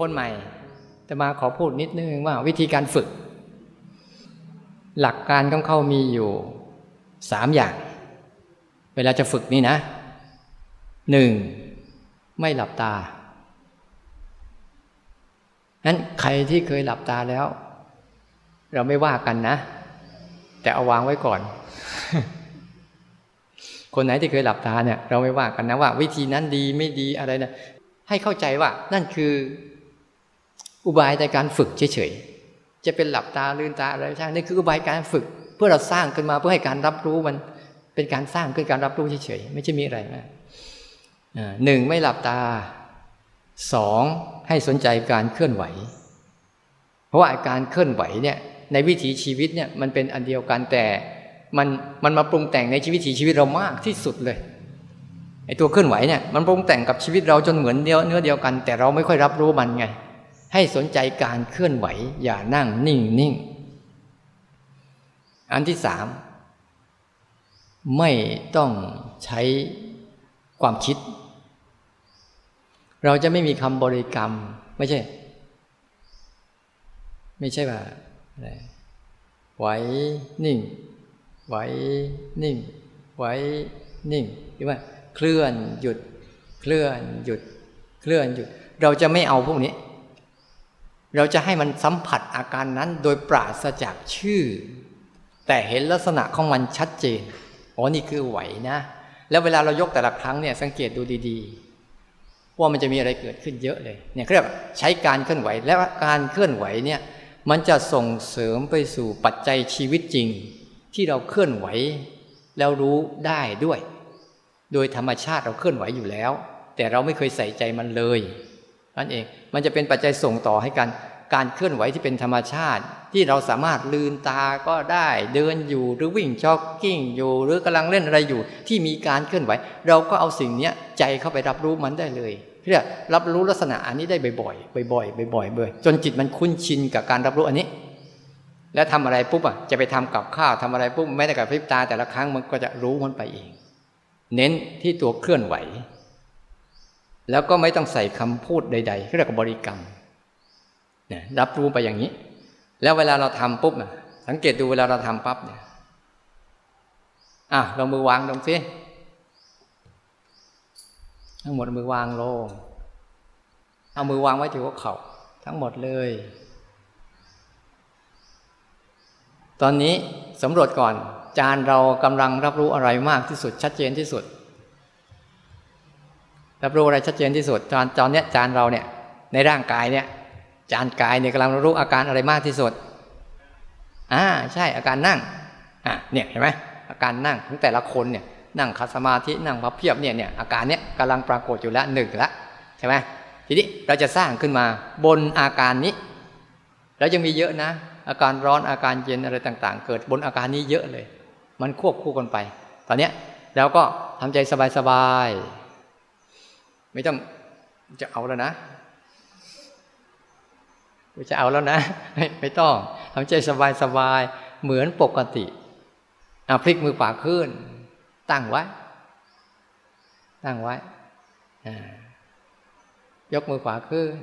คนใหม่ แต่มาขอพูดนิดนึงว่าวิธีการฝึก หลักการของเขามีอยู่สามอย่าง เวลาจะฝึกนี่นะหนึ่งไม่หลับตานั้นใครที่เคยหลับตาแล้ว เราไม่ว่ากันนะ แต่เอาวางไว้ก่อน คนไหนที่เคยหลับตาเนี่ย เราไม่ว่ากันนะว่า วิธีนั้นดีไม่ดีอะไรนะให้เข้าใจว่า นั่นคือ อุบายในการฝึกเฉยๆจะเป็นหลับตาลืมตาอะไรใช่นี่คืออุบายการฝึก เพื่อเราสร้างขึ้นมาเพื่อให้การรับรู้มันเป็นการสร้างขึ้นการรับรู้เฉยๆไม่ใช่มีอะไรนะหนึ่งไม่หลับตาสองให้สนใจการเคลื่อนไหว เพราะว่าการเคลื่อนไหวเนี่ยในวิถีชีวิตเนี่ยมันเป็นอันเดียวกันแต่มันมันมาปรุงแต่งในชีวิตชีวิตเรามากที่สุดเลยไอตัวเคลื่อนไหวเนี่ยมันปรุงแต่งกับชีวิตเราจนเหมือนเดียวเนื้อเดียวกัน แต่เราไม่ค่อยรับรู้มันไง ให้สนใจการเคลื่อนไหว อย่านั่งนิ่งนิ่งอันที่สามไม่ต้องใช้ความคิด เราจะไม่มีคำบริกรรม ไม่ใช่ ไม่ใช่ว่าอะไรไหวนิ่ง ไหวนิ่ง ไหวนิ่งหรือว่า เคลื่อนหยุด เคลื่อนหยุด เคลื่อนหยุด เราจะไม่เอาพวกนี้ เราจะให้มันสัมผัสอาการนั้นโดยปราศจากชื่อ แต่เห็นลักษณะของมันชัดเจนอ๋อนี่คือไหวนะ แล้วเวลาเรายกแต่ละครั้งเนี่ยสังเกตดูดีๆ ว่ามันจะมีอะไรเกิดขึ้นเยอะเลยเนี่ยเรียกใช้การเคลื่อนไหวและการเคลื่อนไหวเนี่ยมันจะส่งเสริมไปสู่ปัจจัยชีวิตจริง ที่เราเคลื่อนไหวแล้วรู้ได้ด้วย โดยธรรมชาติเราเคลื่อนไหวอยู่แล้ว แต่เราไม่เคยใส่ใจมันเลย นั่นเองมันจะเป็นปัจจัยส่งต่อให้การการเคลื่อนไหวที่เป็นธรรมชาติ ที่เราสามารถลืนตาก็ได้เดินอยู่หรือวิ่งจ็อกกิ้งอยู่ หรือกำลังเล่นอะไรอยู่ ที่มีการเคลื่อนไหว เราก็เอาสิ่งนี้ใจเข้าไปรับรู้มันได้เลยเรียกรับรู้ลักษณะอันนี้ได้บ่อยๆบ่อยๆบ่อยๆบ่อยจนจิตมันคุ้นชินกับการรับรู้อันนี้ แล้วทำอะไรปุ๊บอะจะไปทำกับข้าวทำอะไรปุ๊บแม้แต่กับพริบตาแต่ละครั้งมันก็จะรู้มันไปเอง เน้นที่ตัวเคลื่อนไหว แล้วก็ไม่ต้องใส่คำพูดใดๆเรียกว่าบริกรรมเนี่ยรับรู้ไปอย่างนี้ แล้วเวลาเราทำปุ๊บนะสังเกตดูเวลาเราทำปั๊บเนี่ยอะเรามือวางตรงซิทั้งหมดมือวางลง เอามือวางไว้ที่หัวเขา่าทั้งหมดเลย ตอนนี้สำรวจก่อนจานเรากำลังรับรู้อะไรมากที่สุดชัดเจนที่สุด รับรู้อะไรชัดเจนที่สุดจานจานเนี้ยจานเราเนี่ยในร่างกายเนี่ยจานกายเนี่ยกำลังรู้อาการอะไรมากที่สุดอ่าใช่อาการนั่งอะเนี่ยเห็นไหมอาการนั่งของแต่ละคนเนี่ยนั่งคัสมาธินั่งพับเพียบเนี่ยเนี่ยอาการเนี้ยกำลังปรากฏอยู่แล้วหนึ่งละใช่ไหมทีนี้เราจะสร้างขึ้นมาบนอาการนี้ แล้วยังมีเยอะนะ อาการร้อนอาการเย็นอะไรต่าง ๆ เกิดบนอาการนี้เยอะเลย มันควบคู่กันไป ตอนเนี้ยเราก็ทำใจสบายๆ ไม่ต้องจะเอาแล้วนะจะเอาแล้วนะ ไม่ต้องทำใจสบายๆเหมือนปกติเอาพลิกมือขวาขึ้น ตั้งไว้ ตั้งไว้ยกมือขวาขึ้น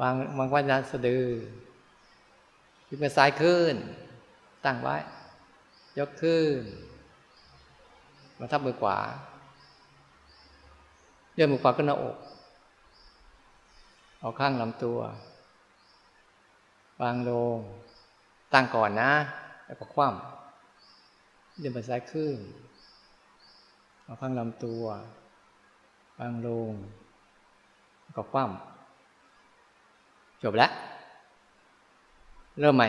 วางวางไว้ด้านสะดือยกมือซ้ายขึ้น ตั้งไว้ ยกขึ้น มาทับมือขวา เลื่อนมือขวาขึ้นหน้าอก เอาข้างลำตัว วางลง ตั้งก่อนนะ แล้วก็คว่ำเดินไปซ้ายขึ้น เอาข้างลำตัว วางลง ก็คว่ำจบแล้ว เริ่มใหม่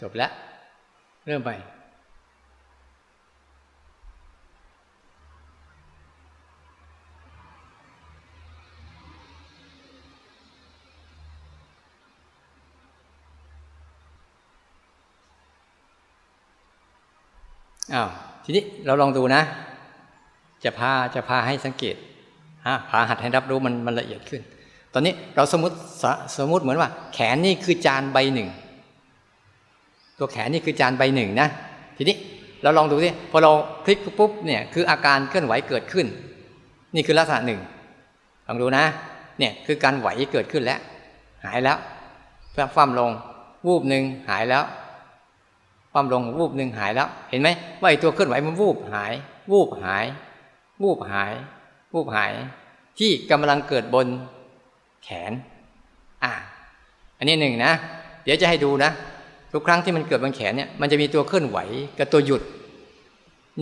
จบแล้ว เริ่มไปอ้าวทีนี้เราลองดูนะ จะพาจะพาให้สังเกตฮะพาหัดให้รับรู้มันมันละเอียดขึ้น ตอนนี้เราสมมติสมมติเหมือนว่า แขนนี่คือจานใบหนึ่ง ตัวแขนนี่คือจานใบหนึ่งนะ ทีนี้เราลองดูสิพอเราคลิกปุ๊บเนี่ยคืออาการเคลื่อนไหวเกิดขึ้น นี่คือลักษณะหนึ่งลองดูนะเนี่ยคือการไหวเกิดขึ้นแล้ว หายแล้วเพื่อฟั่มลง วูบหนึ่งหายแล้วความลงวูบหนึ่งหายแล้ว เห็นไหมว่าไอ้ตัวเคลื่อนไหวมันวูบหาย วูบหาย วูบหาย วูบหาย ที่กำลังเกิดบนแขน อะอันนี้หนึ่งนะ เดี๋ยวจะให้ดูนะ ทุกครั้งที่มันเกิดบนแขนเนี่ยมันจะมีตัวเคลื่อนไหวกับตัวหยุด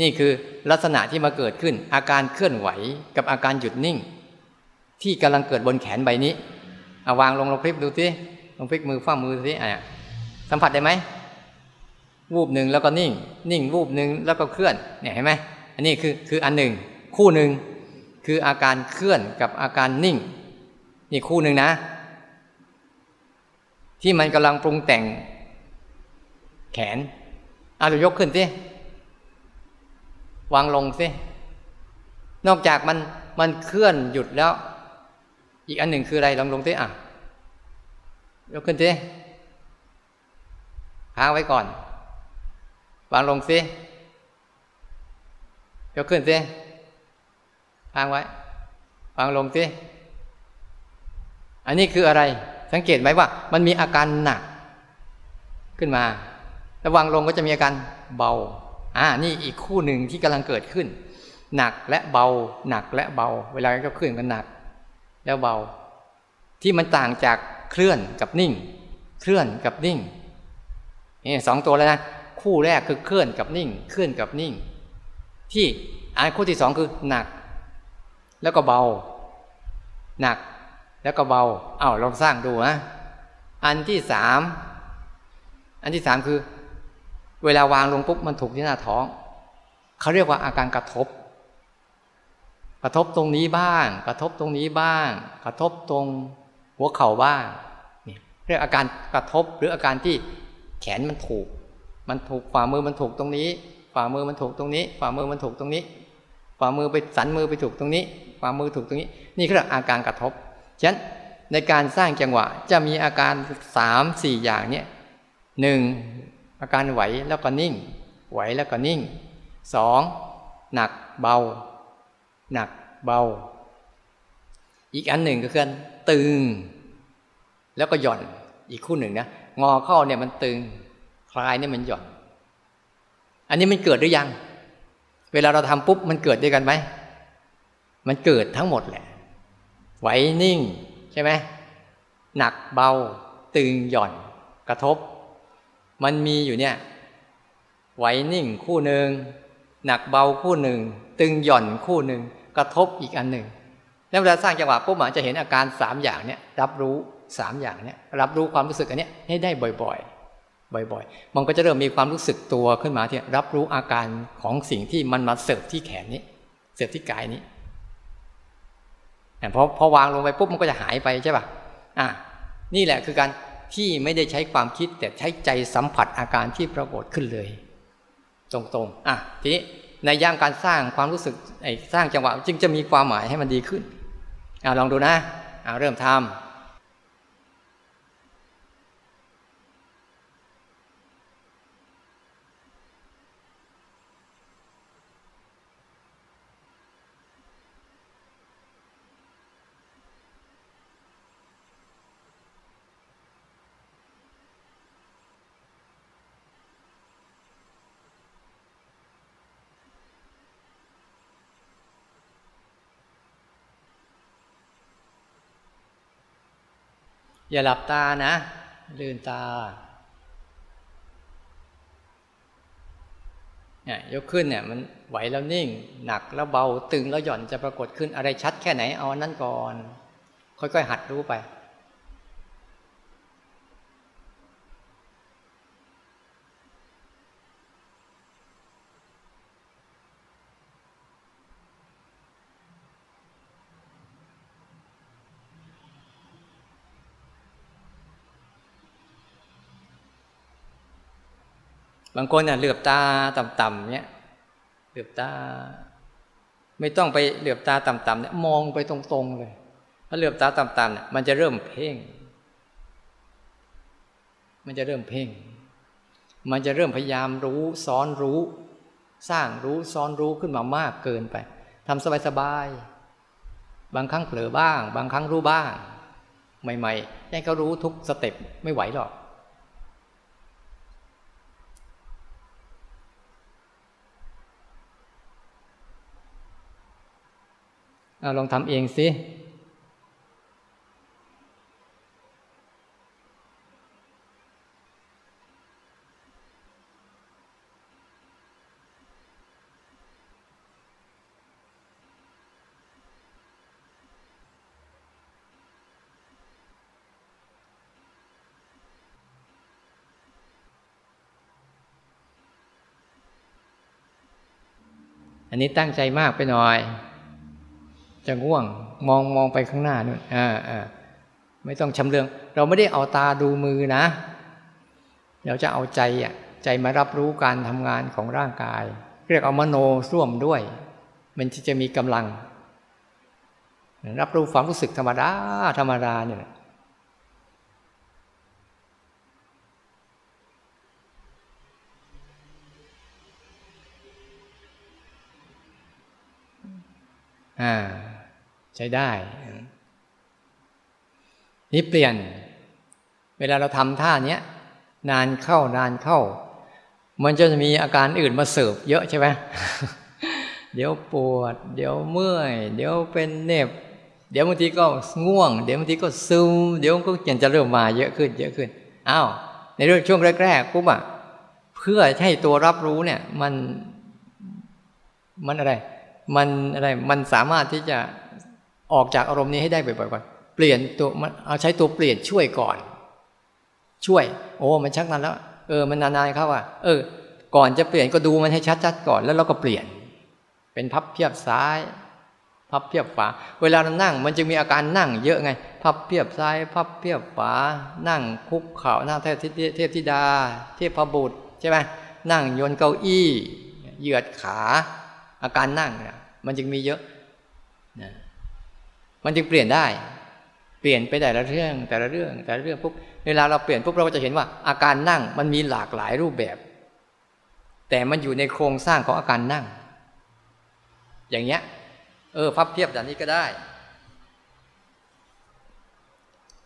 นี่คือลักษณะที่มาเกิดขึ้น อาการเคลื่อนไหวกับอาการหยุดนิ่ง ที่กำลังเกิดบนแขนใบนี้เอาวางลงลงพลิกดูสิลองพลิกมือฟ้ามือสิอะสัมผัสได้ไหมวูบหนึ่งแล้วก็นิ่ง นิ่งวูบหนึ่งแล้วก็เคลื่อนเนี่ยเห็นไหมอันนี้คือคืออันหนึ่ง คู่หนึ่งคืออาการเคลื่อนกับอาการนิ่ง นี่คู่หนึ่งนะ ที่มันกำลังปรุงแต่ง แขนเอาเรายกขึ้นสิวางลงสินอกจากมันมันเคลื่อนหยุดแล้ว อีกอันหนึ่งคืออะไรลองลงสิอะยกขึ้นสิค้างไว้ก่อน วางลงสิยกขึ้นสิค้างไว้ วางลงสิอันนี้คืออะไร สังเกตไหมว่า มันมีอาการหนักขึ้นมา แล้ววางลงก็จะมีอาการเบาอ่านี่อีกคู่หนึ่งที่กำลังเกิดขึ้น หนักและเบา หนักและเบา เวลาก็เคลื่อนกันหนัก แล้วเบา ที่มันต่างจากเคลื่อนกับนิ่ง เคลื่อนกับนิ่งนี่สองตัวแล้วนะคู่แรกคือเคลื่อนกับนิ่ง เคลื่อนกับนิ่ง ที่อันคู่ที่สองคือหนัก แล้วก็เบา หนักแล้วก็เบา เอา้าลองสร้างดูนะอันที่สามอันที่สามคือ เวลาวางลงปุ๊บมันถูกที่หน้าท้อง เขาเรียกว่าอาการกระทบ กระทบตรงนี้บ้าง กระทบตรงนี้บ้าง กระทบตรงหัวเข่าบ้างเรียกอาการกระทบหรืออาการที่แขนมันถูก มันถูกฝ่ามือมันถูกตรงนี้ ฝ่ามือมันถูกตรงนี้ ฝ่ามือมันถูกตรงนี้ ฝ่ามือไปสันมือไปถูกตรงนี้ ฝ่ามือถูกตรงนี้ นี่คืออาการกระทบ ฉะนั้นในการสร้างจังหวะจะมีอาการสามสี่อย่างเนี้ยหนึ่ง อาการไหวแล้วก็นิ่ง ไหวแล้วก็นิ่งสองหนักเบา หนักเบา อีกอันหนึ่งก็คือตึง แล้วก็หย่อนอีกคู่หนึ่งนะงอเข้าเนี่ยมันตึง คลายเนี่ยมันหย่อน อันนี้มันเกิดหรือยัง เวลาเราทำปุ๊บมันเกิดด้วยกันไหมมันเกิดทั้งหมดแหละ ไหวนิ่งใช่ไหมหนักเบา ตึงหย่อนกระทบ มันมีอยู่เนี่ยไหวนิ่งคู่หนึ่งหนักเบาคู่หนึ่ง ตึงหย่อนคู่หนึ่งกระทบอีกอันหนึ่งแล้วเวลาสร้างจังหวะปุ๊บมันจะเห็นอาการสามอย่างเนี่ยรับรู้สามอย่างเนี่ยรับรู้ความรู้สึกอันเนี้ยให้ได้บ่อยๆ บ่อยๆ มันก็จะเริ่มมีความรู้สึกตัวขึ้นมาที่รับรู้อาการของสิ่งที่มันมาเสิร์ฟที่แขนนี้ เสิร์ฟที่กายนี้พอพอวางลงไปปุ๊บมันก็จะหายไปใช่ป่ะอะนี่แหละคือการ ที่ไม่ได้ใช้ความคิดแต่ใช้ใจสัมผัสอาการที่ปรากฏขึ้นเลย ตรงๆอะทีนี้ในย่างการสร้างความรู้สึกสร้างจังหวะจึงจะมีความหมายให้มันดีขึ้นอะลองดูนะอะเริ่มทำ อย่าหลับตานะ ลืนตาเนี่ยยกขึ้นเนี่ยมันไหวแล้วนิ่ง หนักแล้วเบาตึงแล้วหย่อนจะปรากฏขึ้นอะไรชัดแค่ไหนเอานั่นก่อน ค่อยๆหัดรู้ไป บางคนเน่ยเหลือบตาต่ำๆเนี้ยเหลือบตา ไม่ต้องไปเหลือบตาต่ำๆเนี่ยมองไปตรงๆเลยถ้าเหลือบตาต่ำๆเนี่ยมันจะเริ่มเพ่ง มันจะเริ่มเพ่ง มันจะเริ่มพยายามรู้ซ้อนรู้ สร้างรู้ซ้อนรู้ขึ้นมามากเกินไปทำสบายๆบางครั้งเผลอบ้าง บางครั้งรู้บ้าง ใหม่ๆให้เขารู้ทุกสเต็ปไม่ไหวหรอก เอาลองทำเองสิอันนี้ตั้งใจมากไปหน่อย จะง่วง มองมองไปข้างหน้านู่นอ่าอ่าไม่ต้องชำเลือง เราไม่ได้เอาตาดูมือนะ เราจะเอาใจอะใจมารับรู้การทำงานของร่างกาย เรียกเอามโนร่วมด้วย มันจะมีกำลัง รับรู้ความรู้สึกธรรมดาธรรมดาเนี่ยอ่า ใช้ได้ นี่เปลี่ยน เวลาเราทำท่าเนี้ยนานเข้านานเข้า มันจะมีอาการอื่นมาเสิร์ฟเยอะใช่ไหมเดี๋ยวปวด เดี๋ยวเมื่อย เดี๋ยวเป็นเน็บ เดี๋ยวบางทีก็ง่วง เดี๋ยวบางทีก็ซึม เดี๋ยวก็ยังจะเริ่มมาเยอะขึ้น เยอะขึ้นอ้าวในเรื่องช่วงแรกๆปุ๊บอะเพื่อให้ตัวรับรู้เนี่ย มันมันอะไร มันอะไร มันสามารถที่จะ ออกจากอารมณ์นี้ให้ได้บ่อยๆก่อนเปลี่ยนตัวมันเอาใช้ตัวเปลี่ยนช่วยก่อน ช่วย โอ้มันชักนานแล้ว เออมันนานๆเข้าอะเออ ก่อนจะเปลี่ยนก็ดูมันให้ชัดๆก่อนแล้วเราก็เปลี่ยน เป็นพับเพียบซ้ายพับเพียบขวาเวลาเรานั่ง มันจะมีอาการนั่งเยอะไง พับเพียบซ้าย พับเพียบขวานั่งคุกเข่านั่งเทพเทพธิดา เทพบุตรใช่ไหมนั่งโยนเก้าอี้ เหยียดขา อาการนั่งเนี่ยมันจึงมีเยอะ มันจึงเปลี่ยนได้ เปลี่ยนไปแต่ละเรื่องแต่ละเรื่องแต่ละเรื่องปุ๊บเวลาเราเปลี่ยนปุ๊บเราก็จะเห็นว่าอาการนั่งมันมีหลากหลายรูปแบบ แต่มันอยู่ในโครงสร้างของอาการนั่ง อย่างเงี้ย เออพับเพียบแบบนี้ก็ได้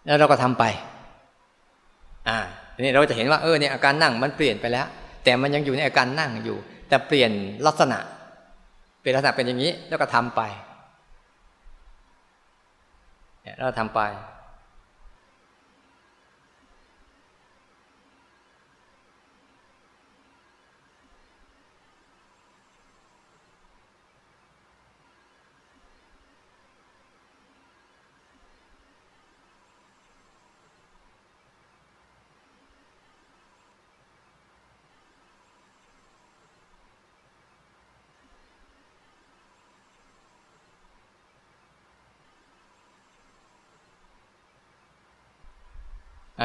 แล้วเราก็ทำไป อ่าทีนี้เราจะเห็นว่าเออเนี่ยอาการนั่งมันเปลี่ยนไปแล้ว แต่มันยังอยู่ในอาการนั่งอยู่ แต่เปลี่ยนลักษณะ เป็นลักษณะเป็นอย่างนี้แล้วก็ทำไป เนี่ยเราทำไป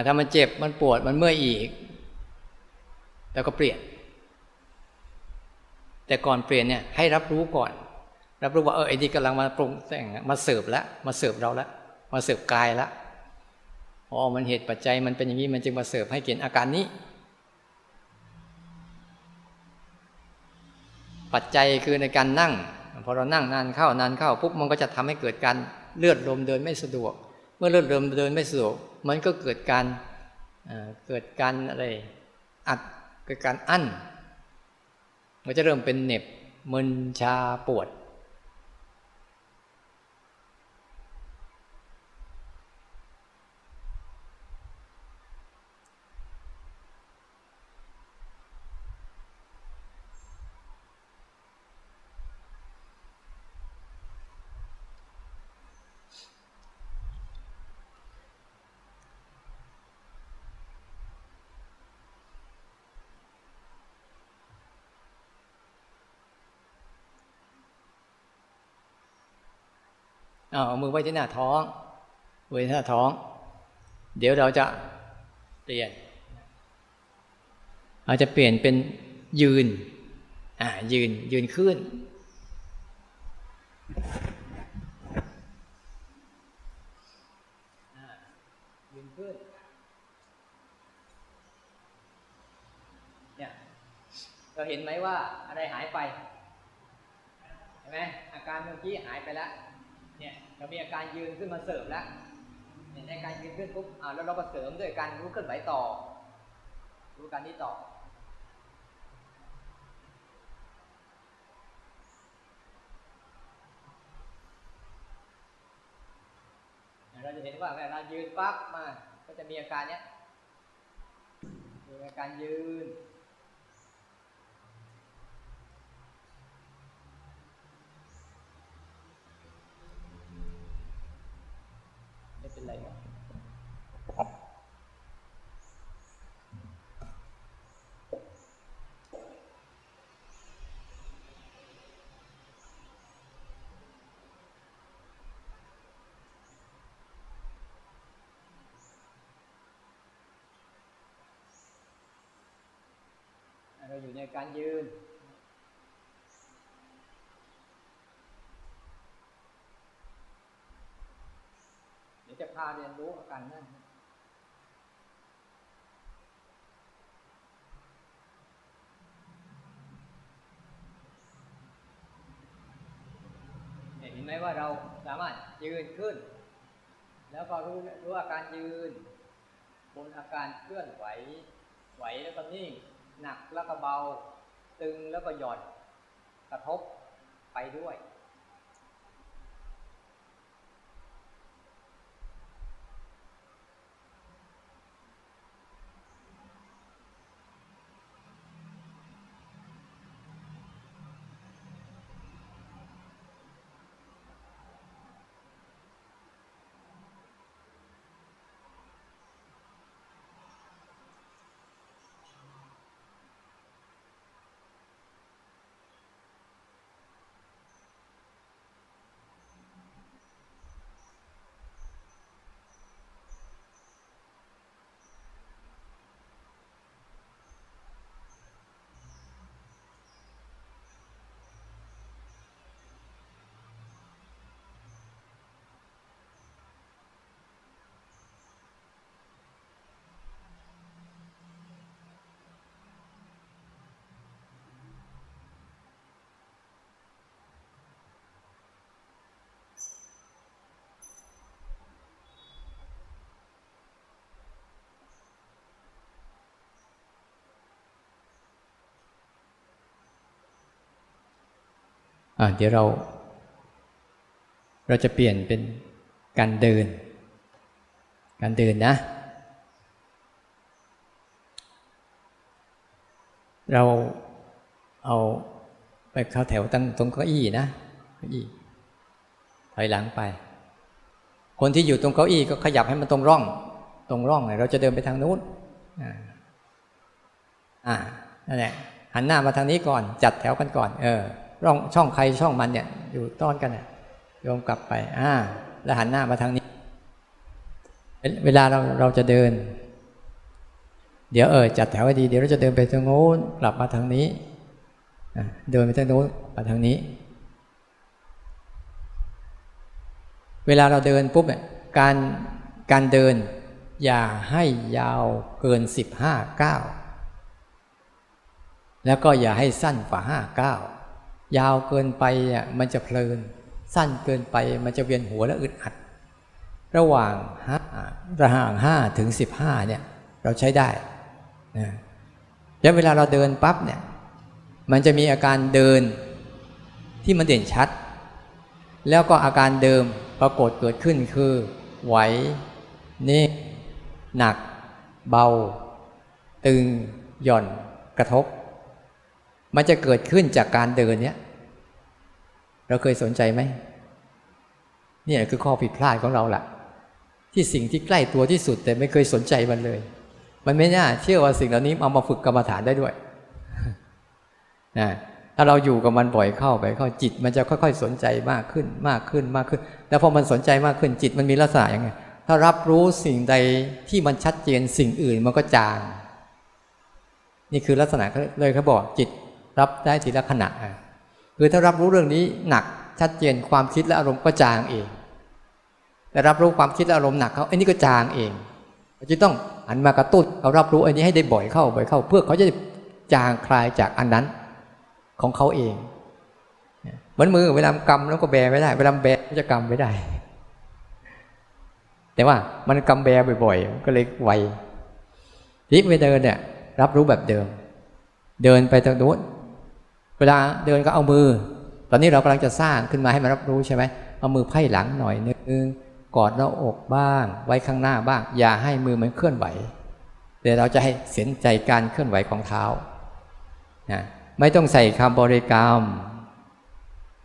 ถ้ามันเจ็บมันปวดมันเมื่อยอีก แล้วก็เปลี่ยน แต่ก่อนเปลี่ยนเนี่ยให้รับรู้ก่อน รับรู้ว่าเออไอ้นี่กำลังมาปรุงแต่งมาเสิร์ฟแล้วมาเสิร์ฟเราแล้วมาเสิร์ฟกายแล้วอ๋อมันเหตุปัจจัยมันเป็นอย่างนี้มันจึงมาเสิร์ฟให้เกิดอาการนี้ ปัจจัยคือในการนั่งพอเรานั่งนานเข้านานเข้าปุ๊บมันก็จะทำให้เกิดการเลือดลมเดินไม่สะดวก เมื่อเลือดลมเดินไม่สะดวกมันก็เกิดการเกิดการอะไรอัดเกิดการอั้น มันจะเริ่มเป็นเหน็บมึนชาปวด เอามือไว้ที่หน้าท้องไว้ที่หน้าท้อง เดี๋ยวเราจะเปลี่ยนอาจจะเปลี่ยนเป็นยืน อ่า ยืน ยืนขึ้น ยืนขึ้น เนี่ย เราเห็นไหมว่าอะไรหายไป เห็นไหมอาการเมื่อกี้หายไปแล้ว เรามีอาการยืนขึ้นมาเสริมแล้วเนี่ยในการยืนขึ้นปุ๊บอ่าแล้วเราก็เสริมด้วยการรู้เคลื่อนไหวต่อ รู้การนี้ต่อเราจะเห็นว่าเวลายืนปั๊บมา ก็จะมีอาการเนี้ยมีอาการยืน ไม่เป็นไรหรอกเราอยู่ในการยืน เดี๋ยวจะ พาเรียนรู้อาการนั่งเห็นไหมว่าเราสามารถยืนขึ้น แล้วก็รู้รู้อาการยืน บนอาการเคลื่อนไหว ไหวแล้วก็นิ่ง หนักแล้วก็เบา ตึงแล้วก็หย่อน กระทบไปด้วย เดี๋ยวเรา เราจะเปลี่ยนเป็นการเดิน การเดินนะ เราเอาไปเข้าแถวตั้งตรงเก้าอี้นะเก้าอี้ถอยหลังไป คนที่อยู่ตรงเก้าอี้ก็ขยับให้มันตรงร่อง ตรงร่องเราจะเดินไปทางนู้นอ่านั่นแหละหันหน้ามาทางนี้ก่อน จัดแถวกันก่อน เออ ร่องช่องใครช่องมันเนี่ย อยู่ต้อนกันเนี่ยโยมกลับไป อ่า แล้วหันหน้ามาทางนี้ เวลาเราเราจะเดิน เดี๋ยวเออจัดแถวให้ดี เดี๋ยวเราจะเดินไปทางโน้นกลับมาทางนี้เดินไปทางโน้นมาทางนี้ เวลาเราเดินปุ๊บเนี่ยการการเดิน อย่าให้ยาวเกินสิบห้าเก้าแล้วก็อย่าให้สั้นกว่าห้าเก้า ยาวเกินไปอะมันจะเพลิน สั้นเกินไปมันจะเวียนหัวและอึดอัด ระหว่างห้าระห่างห้าถึงสิบห้าเนี่ยเราใช้ได้นะแล้วเวลาเราเดินปั๊บเนี่ยมันจะมีอาการเดินที่มันเด่นชัด แล้วก็อาการเดิมปรากฏเกิดขึ้นคือ ไหวนิ่งหนัก เบา ตึงหย่อนกระทบ มันจะเกิดขึ้นจากการเดินเนี้ย เราเคยสนใจไหมเนี่ยคือข้อผิดพลาดของเราแหละที่สิ่งที่ใกล้ตัวที่สุด แต่ไม่เคยสนใจมันเลย มันไม่น่าเชื่อว่าสิ่งเหล่านี้เอามาฝึกกรรมฐานได้ด้วยนะถ้าเราอยู่กับมันบ่อยเข้าไปเข้าจิต มันจะค่อย ๆ สนใจมากขึ้นมากขึ้นมากขึ้น แล้วพอมันสนใจมากขึ้นจิตมันมีลักษณะยังไงถ้ารับรู้สิ่งใดที่มันชัดเจนสิ่งอื่นมันก็จาง นี่คือลักษณะเลยเขาบอกจิต รับได้ทีละขณะคือถ้ารับรู้เรื่องนี้หนักชัดเจนความคิดและอารมณ์ก็จางเองแต่รับรู้ความคิดและอารมณ์หนักเขาไอ้นี่ก็จางเองจะต้องหันมากระตุ้นเขารับรู้ไอ้นี้ให้ได้บ่อยเข้าบ่อยเข้า เพื่อเขาจะจางคลายจากอันนั้นของเขาเองเหมือนมือเวลากำแล้วก็แบไม่ได้ เวลาแบจะกำไม่ได้ แต่ว่ามันกำแบบ่อยๆก็เลยไวทีไปเดินเนี่ย รับรู้แบบเดิม เดินไปทางโน้น เวลาเดินก็เอามือ ตอนนี้เรากำลังจะสร้างขึ้นมาให้มันรับรู้ใช่ไหมเอามือไพ่หลังหน่อยนึงกอดหน้าอกบ้าง ไว้ข้างหน้าบ้าง อย่าให้มือมันเคลื่อนไหวเดี๋ยวเราจะให้เสียนใจการเคลื่อนไหวของเท้านะไม่ต้องใส่คำบริกรรม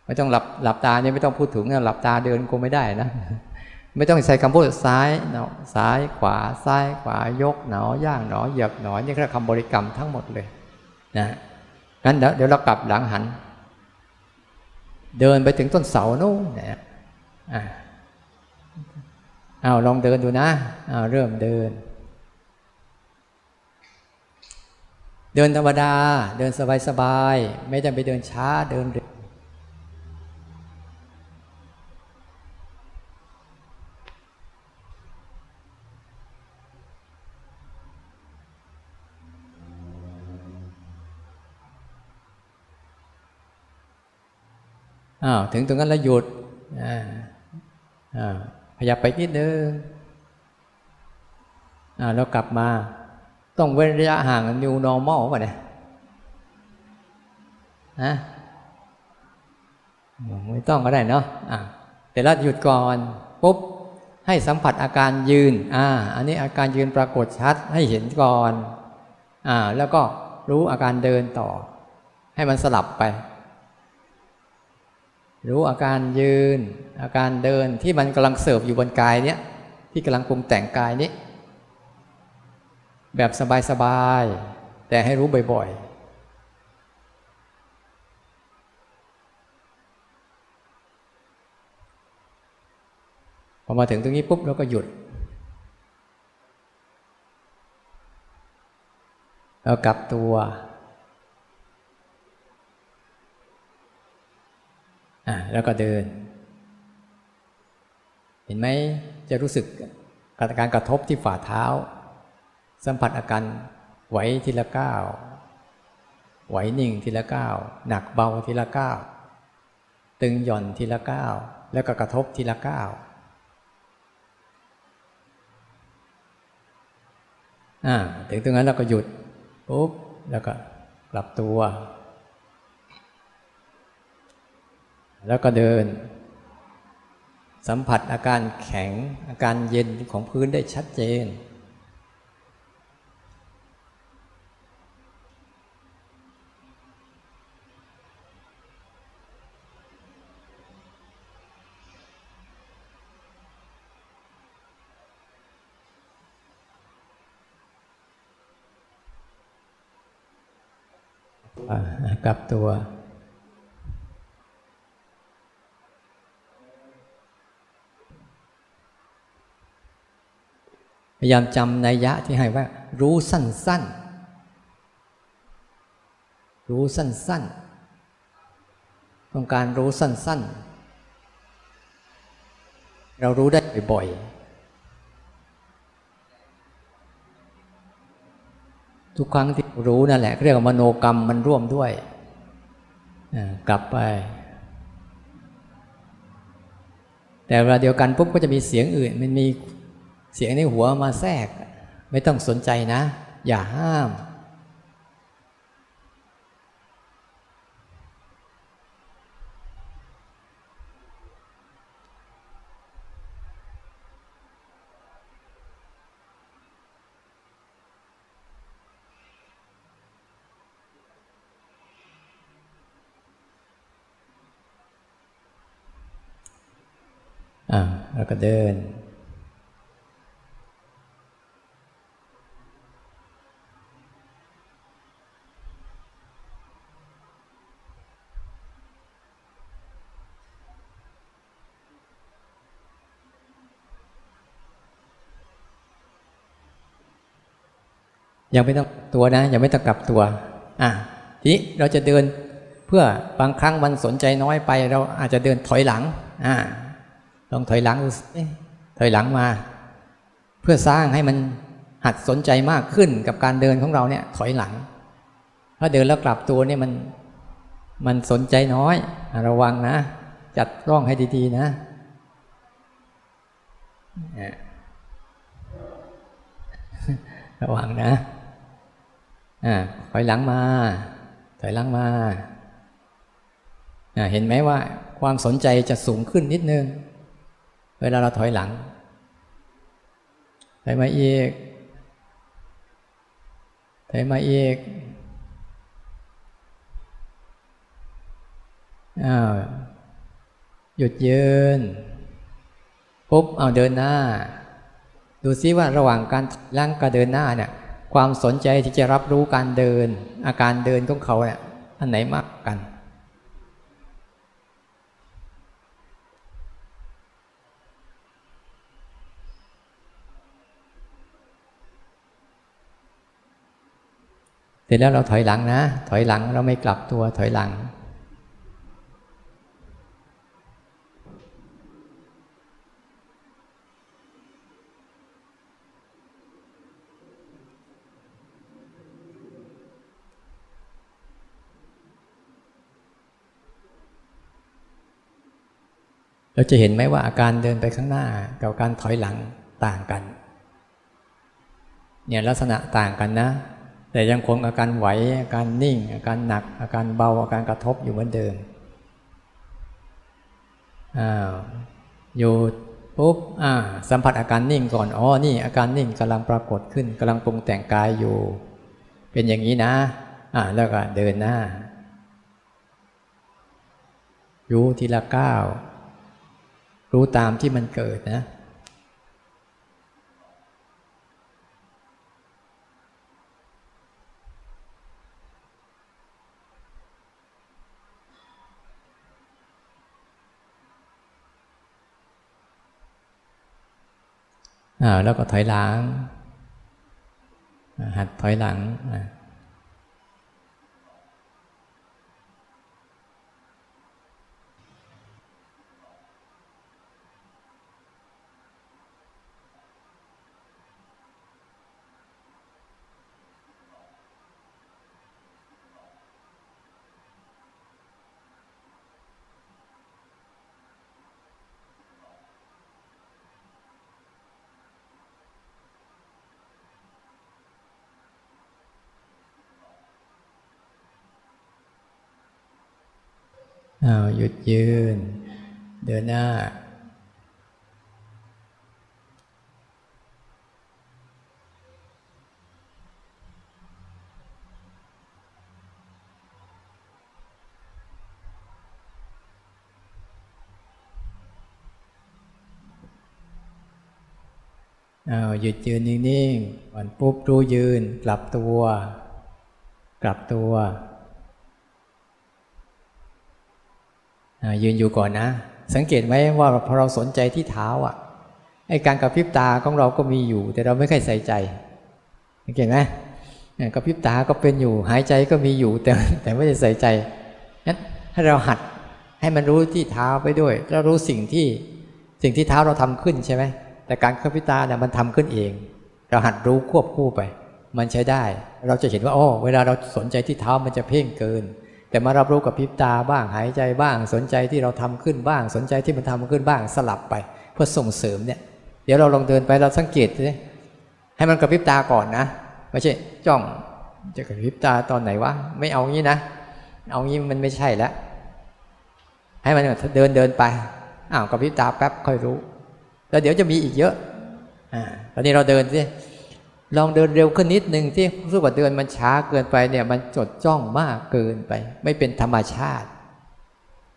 ไม่ต้องหลับหลับตาเนี่ยไม่ต้องพูดถึงนะหลับตาเดินก็ไม่ได้นะไม่ต้องใส่คำพูดซ้ายเนาะซ้ายขวาซ้ายขวายกหนอย่างหนอเหยียบหนอนี่คือคำบริกรรมทั้งหมดเลยนะ งั้นเดี๋ยวเรากลับหลังหัน เดินไปถึงต้นเสาโน่นนะอ่าเอาลองเดินดูนะเอาเริ่มเดิน เดินธรรมดา เดินสบายๆ ไม่ต้องไปเดินช้าเดินเร็ว อ้าวถึงตรงนั้นแล้วหยุดอ่าอ่าขยับไปนิดนึงอ่าแล้วกลับมา ต้องเว้นระยะห่าง new normal ป่ะเนี่ยฮะไม่ต้องก็ได้เนาะะแต่ละหยุดก่อนปุ๊บให้สัมผัสอาการยืน อ่า อันนี้อาการยืนปรากฏชัดให้เห็นก่อน อ่า แล้วก็รู้อาการเดินต่อ ให้มันสลับไป รู้อาการยืน อาการเดินที่มันกำลังเสิร์ฟอยู่บนกายเนี้ยที่กำลังปรุงแต่งกายนี้ แบบสบายๆแต่ให้รู้บ่อยๆพอมาถึงตรงนี้ปุ๊บเราก็หยุดแล้วกลับตัว อ่าแล้วก็เดิน เห็นไหมจะรู้สึกการกระทบที่ฝ่าเท้า สัมผัสอาการไหวทีละก้าวไหวนิ่งทีละก้าวหนักเบาทีละก้าวตึงหย่อนทีละก้าวแล้วก็กระทบทีละก้าวอ่าถึงตรงนั้นเราก็หยุดปุ๊บแล้วก็กลับตัว แล้วก็เดิน สัมผัสอาการแข็งอาการเย็นของพื้นได้ชัดเจน กลับตัว พยายามจำนัยยะที่ให้ว่า รู้สั้นๆ รู้สั้นๆ ต้องการรู้สั้นๆ เรารู้ได้บ่อยๆ ทุกครั้งที่รู้นั่นแหละเรียกว่ามโนกรรมมันร่วมด้วย กลับไป แต่เวลาเดียวกันปุ๊บก็จะมีเสียงอื่น มันมี เสียงในหัวมาแทรก ไม่ต้องสนใจนะ อย่าห้าม อ่าแล้วก็เดิน ยังไม่ต้องตัวนะ ยังไม่ต้องกลับตัว อะทีนี้เราจะเดินเพื่อบางครั้งมันสนใจน้อยไป เราอาจจะเดินถอยหลัง อ่าลองถอยหลังถอยหลังมา เพื่อสร้างให้มันหัดสนใจมากขึ้นกับการเดินของเราเนี่ย ถอยหลัง ถ้าเดินแล้วกลับตัวเนี่ยมันมันสนใจน้อย ระวังนะ จัดร่องให้ดีๆนะระวังนะ ถอยหลังมา ถอยหลังมา เห็นไหมว่าความสนใจจะสูงขึ้นนิดนึง เวลาเราถอยหลัง ถอยมาอีก ถอยมาอีกอ้าวหยุดยืนปุ๊บเอาเดินหน้า ดูซิว่าระหว่างการล่างกับเดินหน้าเนี่ย ความสนใจที่จะรับรู้การเดิน อาการเดินของเขาเนี่ยอันไหนมากกัน เสร็จแล้วเราถอยหลังนะ ถอยหลังเราไม่กลับตัวถอยหลัง เราจะเห็นไหมว่าอาการเดินไปข้างหน้ากับการถอยหลังต่างกัน เนี่ยลักษณะต่างกันนะ แต่ยังคงอาการไหวอาการนิ่ง อาการหนัก อาการเบาอาการกระทบอยู่เหมือนเดิมอ้าวอยู่ปุ๊บอ่าสัมผัสอาการนิ่งก่อนอ๋อนี่อาการนิ่งกำลังปรากฏขึ้นกำลังปรุงแต่งกายอยู่ เป็นอย่างนี้นะอ่าแล้วก็เดินหน้าอยู่ทีละก้าว รู้ตามที่มันเกิดนะ แล้วก็ถอยหลังหัดถอยหลัง อาหยุดยืน เดินหน้าอาหยุดยืนนิ่งๆวันปุ๊บรู้ยืน กลับตัว กลับตัว ยืนอยู่ก่อนนะ สังเกตไหมว่าพอเราสนใจที่เท้าอะไอการกระพริบตาของเราก็มีอยู่ แต่เราไม่ค่อยใส่ใจสังเกตไหมกระพริบตาก็เป็นอยู่ หายใจก็มีอยู่ แต่แต่ไม่ได้ใส่ใจนั้นให้เราหัดให้มันรู้ที่เท้าไปด้วยแล้วรู้สิ่งที่สิ่งที่เท้าเราทำขึ้นใช่ไหมแต่การกระพริบตาเนี่ยมันทำขึ้นเอง เราหัดรู้ควบคู่ไป มันใช้ได้ เราจะเห็นว่าโอ้เวลาเราสนใจที่เท้ามันจะเพ่งเกิน แต่มารับรู้กับพิบตาบ้างหายใจบ้างสนใจที่เราทำขึ้นบ้าง สนใจที่มันทำขึ้นบ้างสลับไป เพื่อส่งเสริมเนี่ย เดี๋ยวเราลองเดินไปเราสังเกตเลยให้มันกระพริบตาก่อนนะไม่ใช่จ้องจะกระพริบตาตอนไหนวะไม่เอางี้นะ เอางี้มันไม่ใช่แล้วให้มันเดินเดินไปอ้าวกระพริบตาแป๊บค่อยรู้ แล้วเดี๋ยวจะมีอีกเยอะอ่าตอนนี้เราเดินสิ ลองเดินเร็วขึ้นนิดหนึ่งที่รู้สึกว่าเดินมันช้าเกินไปเนี่ยมันจดจ้องมากเกินไป ไม่เป็นธรรมชาติ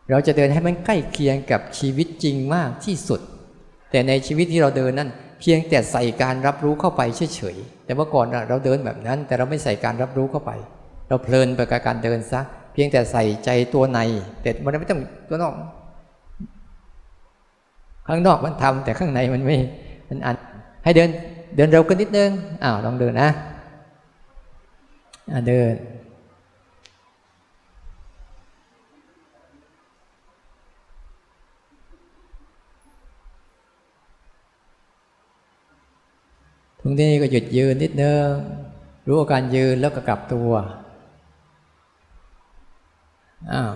เราจะเดินให้มันใกล้เคียงกับชีวิตจริงมากที่สุด แต่ในชีวิตที่เราเดินนั้น เพียงแต่ใส่การรับรู้เข้าไปเฉยๆแต่เมื่อก่อนเราเดินแบบนั้น แต่เราไม่ใส่การรับรู้เข้าไป เราเพลินไปกับการเดินซะเพียงแต่ใส่ใจตัวใน แต่มันไม่ต้องตัวนอกข้างนอกมันทำแต่ข้างในมันไม่มันอันให้เดิน เดินเร็วขึ้นนิดนึงอ้าวลองเดินนะเดินตรงนี้ก็หยุดยืนนิดนึงรู้อาการยืนแล้วก็กลับตัวอ้าว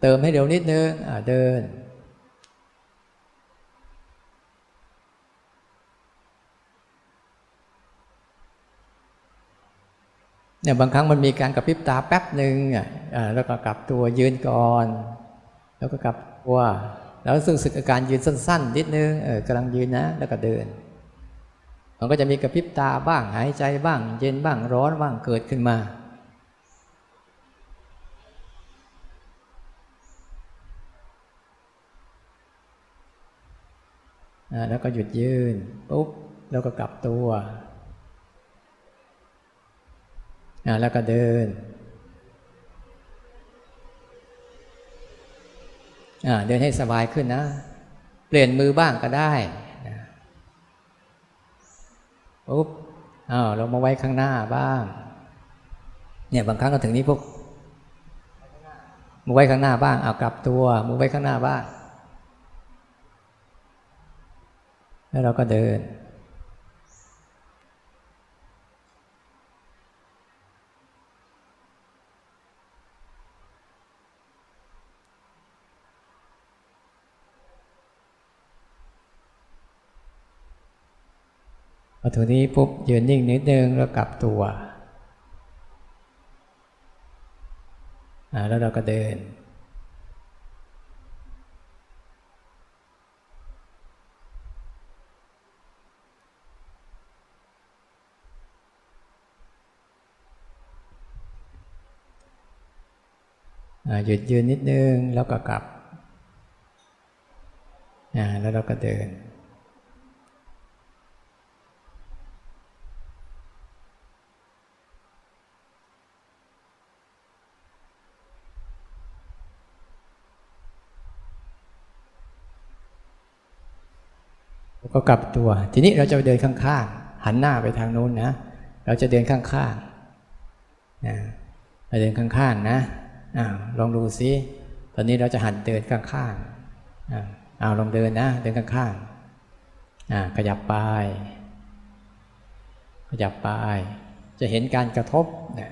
เติมให้เร็วนิดนึงอ่าเดิน เนี่ยบางครั้งมันมีการกระพริบตาแป๊บหนึ่งอะแล้วก็กลับตัวยืนก่อน แล้วก็กลับตัวแล้วรู้สึกอาการยืนสั้น ๆ นิดนึงเออกำลังยืนนะ แล้วก็เดิน มันก็จะมีกระพริบตาบ้างหายใจบ้าง เย็นบ้างร้อนบ้างเกิดขึ้นมา แล้วก็หยุดยืนปุ๊บแล้วก็กลับตัว แล้วก็เดินเดินให้สบายขึ้นนะ เปลี่ยนมือบ้างก็ได้ปุ๊บอ้าวเรามาไว้ข้างหน้าบ้าง เนี่ยบางครั้งก็ถึงนี้พวกมือไว้ข้างหน้าบ้างเอากลับตัวมือไว้ข้างหน้าบ้าง แล้วเราก็เดิน อถึงนี้ปุ๊บยืนนิ่งนิดนึงแล้วกลับตัวแล้วเราก็เดิน หยุดยืนนิดนึงแล้วก็กลับ แล้วเราก็เดิน ก็กลับตัว ทีนี้เราจะเดินข้างๆ หันหน้าไปทางโน้นนะ เราจะเดินข้างๆนะเราเดินข้างๆนะอ้าวลองดูซิตอนนี้เราจะหันเดินข้างๆอ้าวลองเดินนะ เดินข้างๆอ่าขยับไปขยับไปจะเห็นการกระทบนะ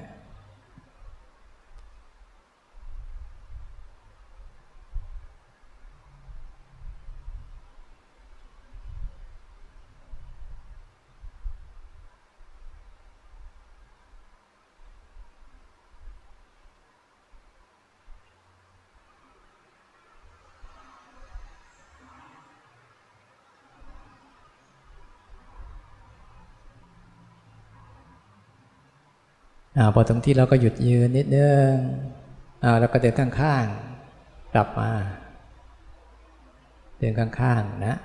อพอตรงที่เราก็หยุดยืนนิดนึงเราก็เดินข้างๆกลับมา เดินข้างๆนะ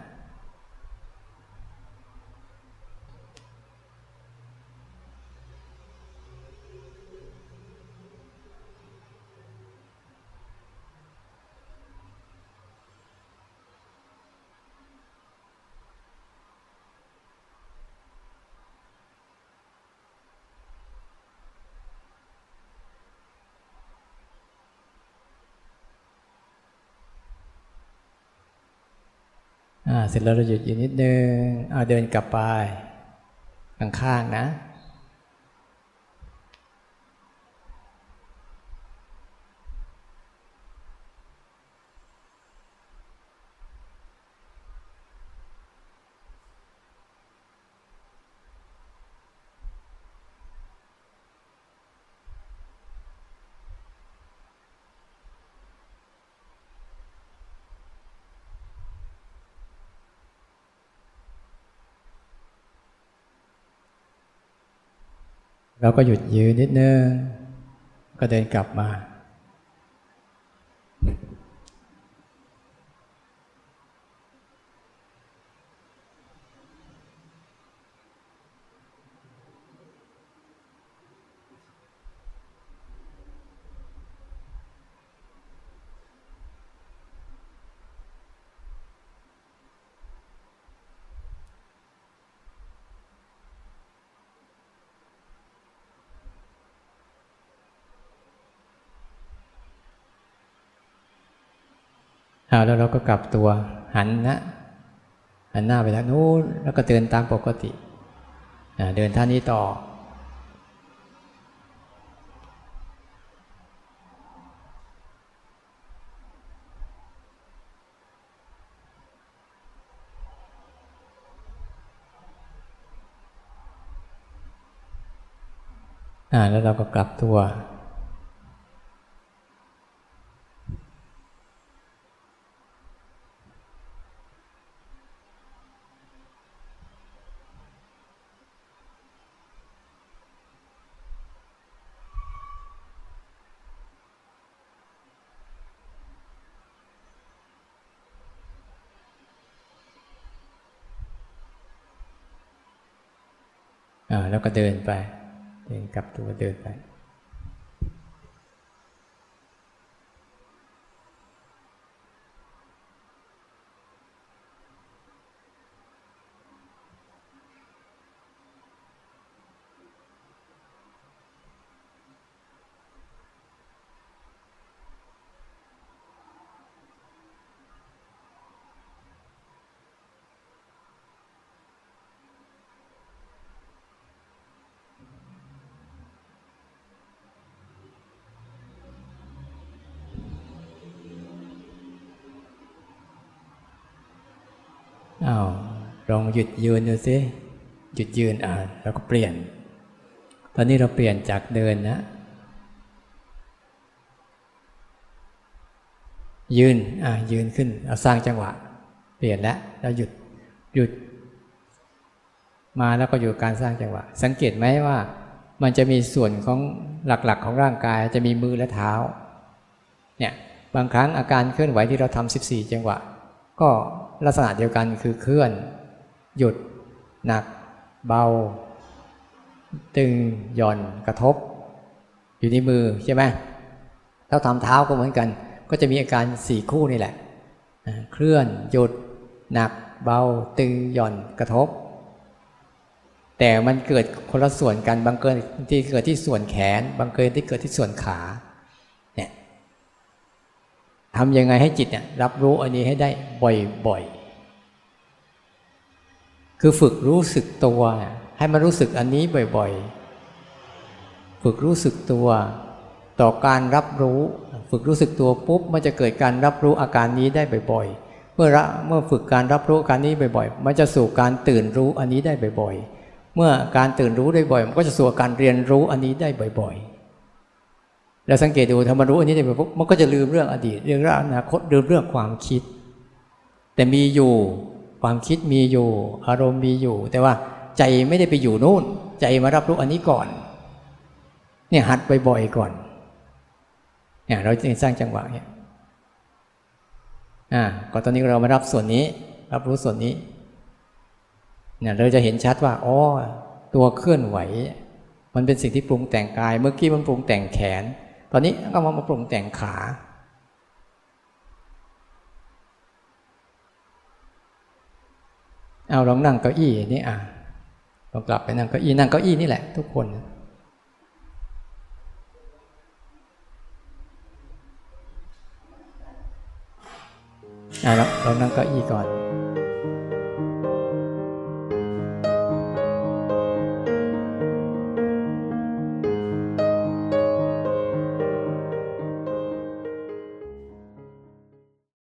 เสร็จแล้วเราหยุดอยู่นิดนึงเอาเดินกลับไปข้างๆนะ เราก็หยุดยืนนิดนึง ก็เดินกลับมา แล้วเราก็กลับตัวหันนะหันหน้าไปทางนู้นแล้วก็เดินตามปกติ เดินท่านี้ต่อ แล้วเราก็กลับตัวแล้วก็ เดินไปเดินกลับตัวเดินไป ลองหยุดยืนดูสิหยุดยืนอ่านแล้วก็เปลี่ยน ตอนนี้เราเปลี่ยนจากเดินนะ ยืนอ่ายืนขึ้นเอาสร้างจังหวะ เปลี่ยนแล้วแล้วหยุดหยุด มาแล้วก็อยู่การสร้างจังหวะ สังเกตไหมว่า มันจะมีส่วนของหลักๆของร่างกายจะมีมือและเท้าเนี่ยบางครั้งอาการเคลื่อนไหวที่เราทำ14 จังหวะ ก็ลักษณะเดียวกันคือเคลื่อน หยุด หนัก เบา ตึงหย่อนกระทบ อยู่ในมือใช่ไหมถ้าทำเท้าก็เหมือนกัน ก็จะมีอาการสี่คู่นี่แหละ เคลื่อนหยุด หนัก เบา ตึงหย่อนกระทบ แต่มันเกิดคนละส่วนกันบางเกินที่เกิดที่ส่วนแขน บางเกินที่เกิดที่ส่วนขาทำยังไงให้จิตเนี่ยรับรู้อันนี้ให้ได้บ่อยๆ คือฝึกรู้สึกตัว ให้มันรู้สึกอันนี้บ่อยๆ ฝึกรู้สึกตัว ต่อการรับรู้ ฝึกรู้สึกตัวปุ๊บมันจะเกิดการรับรู้อาการนี้ได้บ่อยๆ เมื่อระเมื่อฝึกการรับรู้อาการนี้บ่อยๆ มันจะสู่การตื่นรู้อันนี้ได้บ่อยๆ เมื่อการตื่นรู้ได้บ่อย มันก็จะสู่การเรียนรู้อันนี้ได้บ่อยๆเราสังเกตดูธรรมรู้อันนี้ได้ปุ๊บมันก็จะลืมเรื่องอดีตเรื่องอนาคตลืมเรื่องความคิด แต่มีอยู่ ความคิดมีอยู่ อารมณ์มีอยู่ แต่ว่าใจไม่ได้ไปอยู่นู่น ใจมารับรู้อันนี้ก่อน เนี่ยหัดบ่อยๆก่อนเนี่ยเราจะสร้างจังหวะเนี่ยอ่าก็ตอนนี้เรามารับส่วนนี้ รับรู้ส่วนนี้เนี่ยเราจะเห็นชัดว่าอ๋อตัวเคลื่อนไหว มันเป็นสิ่งที่ปรุงแต่งกาย เมื่อกี้มันปรุงแต่งแขน ตอนนี้ก็มามาปรุงแต่งขา เอาลองนั่งเก้าอี้นี่อะลองกลับไปนั่งเก้าอี้นั่งเก้าอี้นี่แหละ ทุกคนอะเรานั่งเก้าอี้ก่อน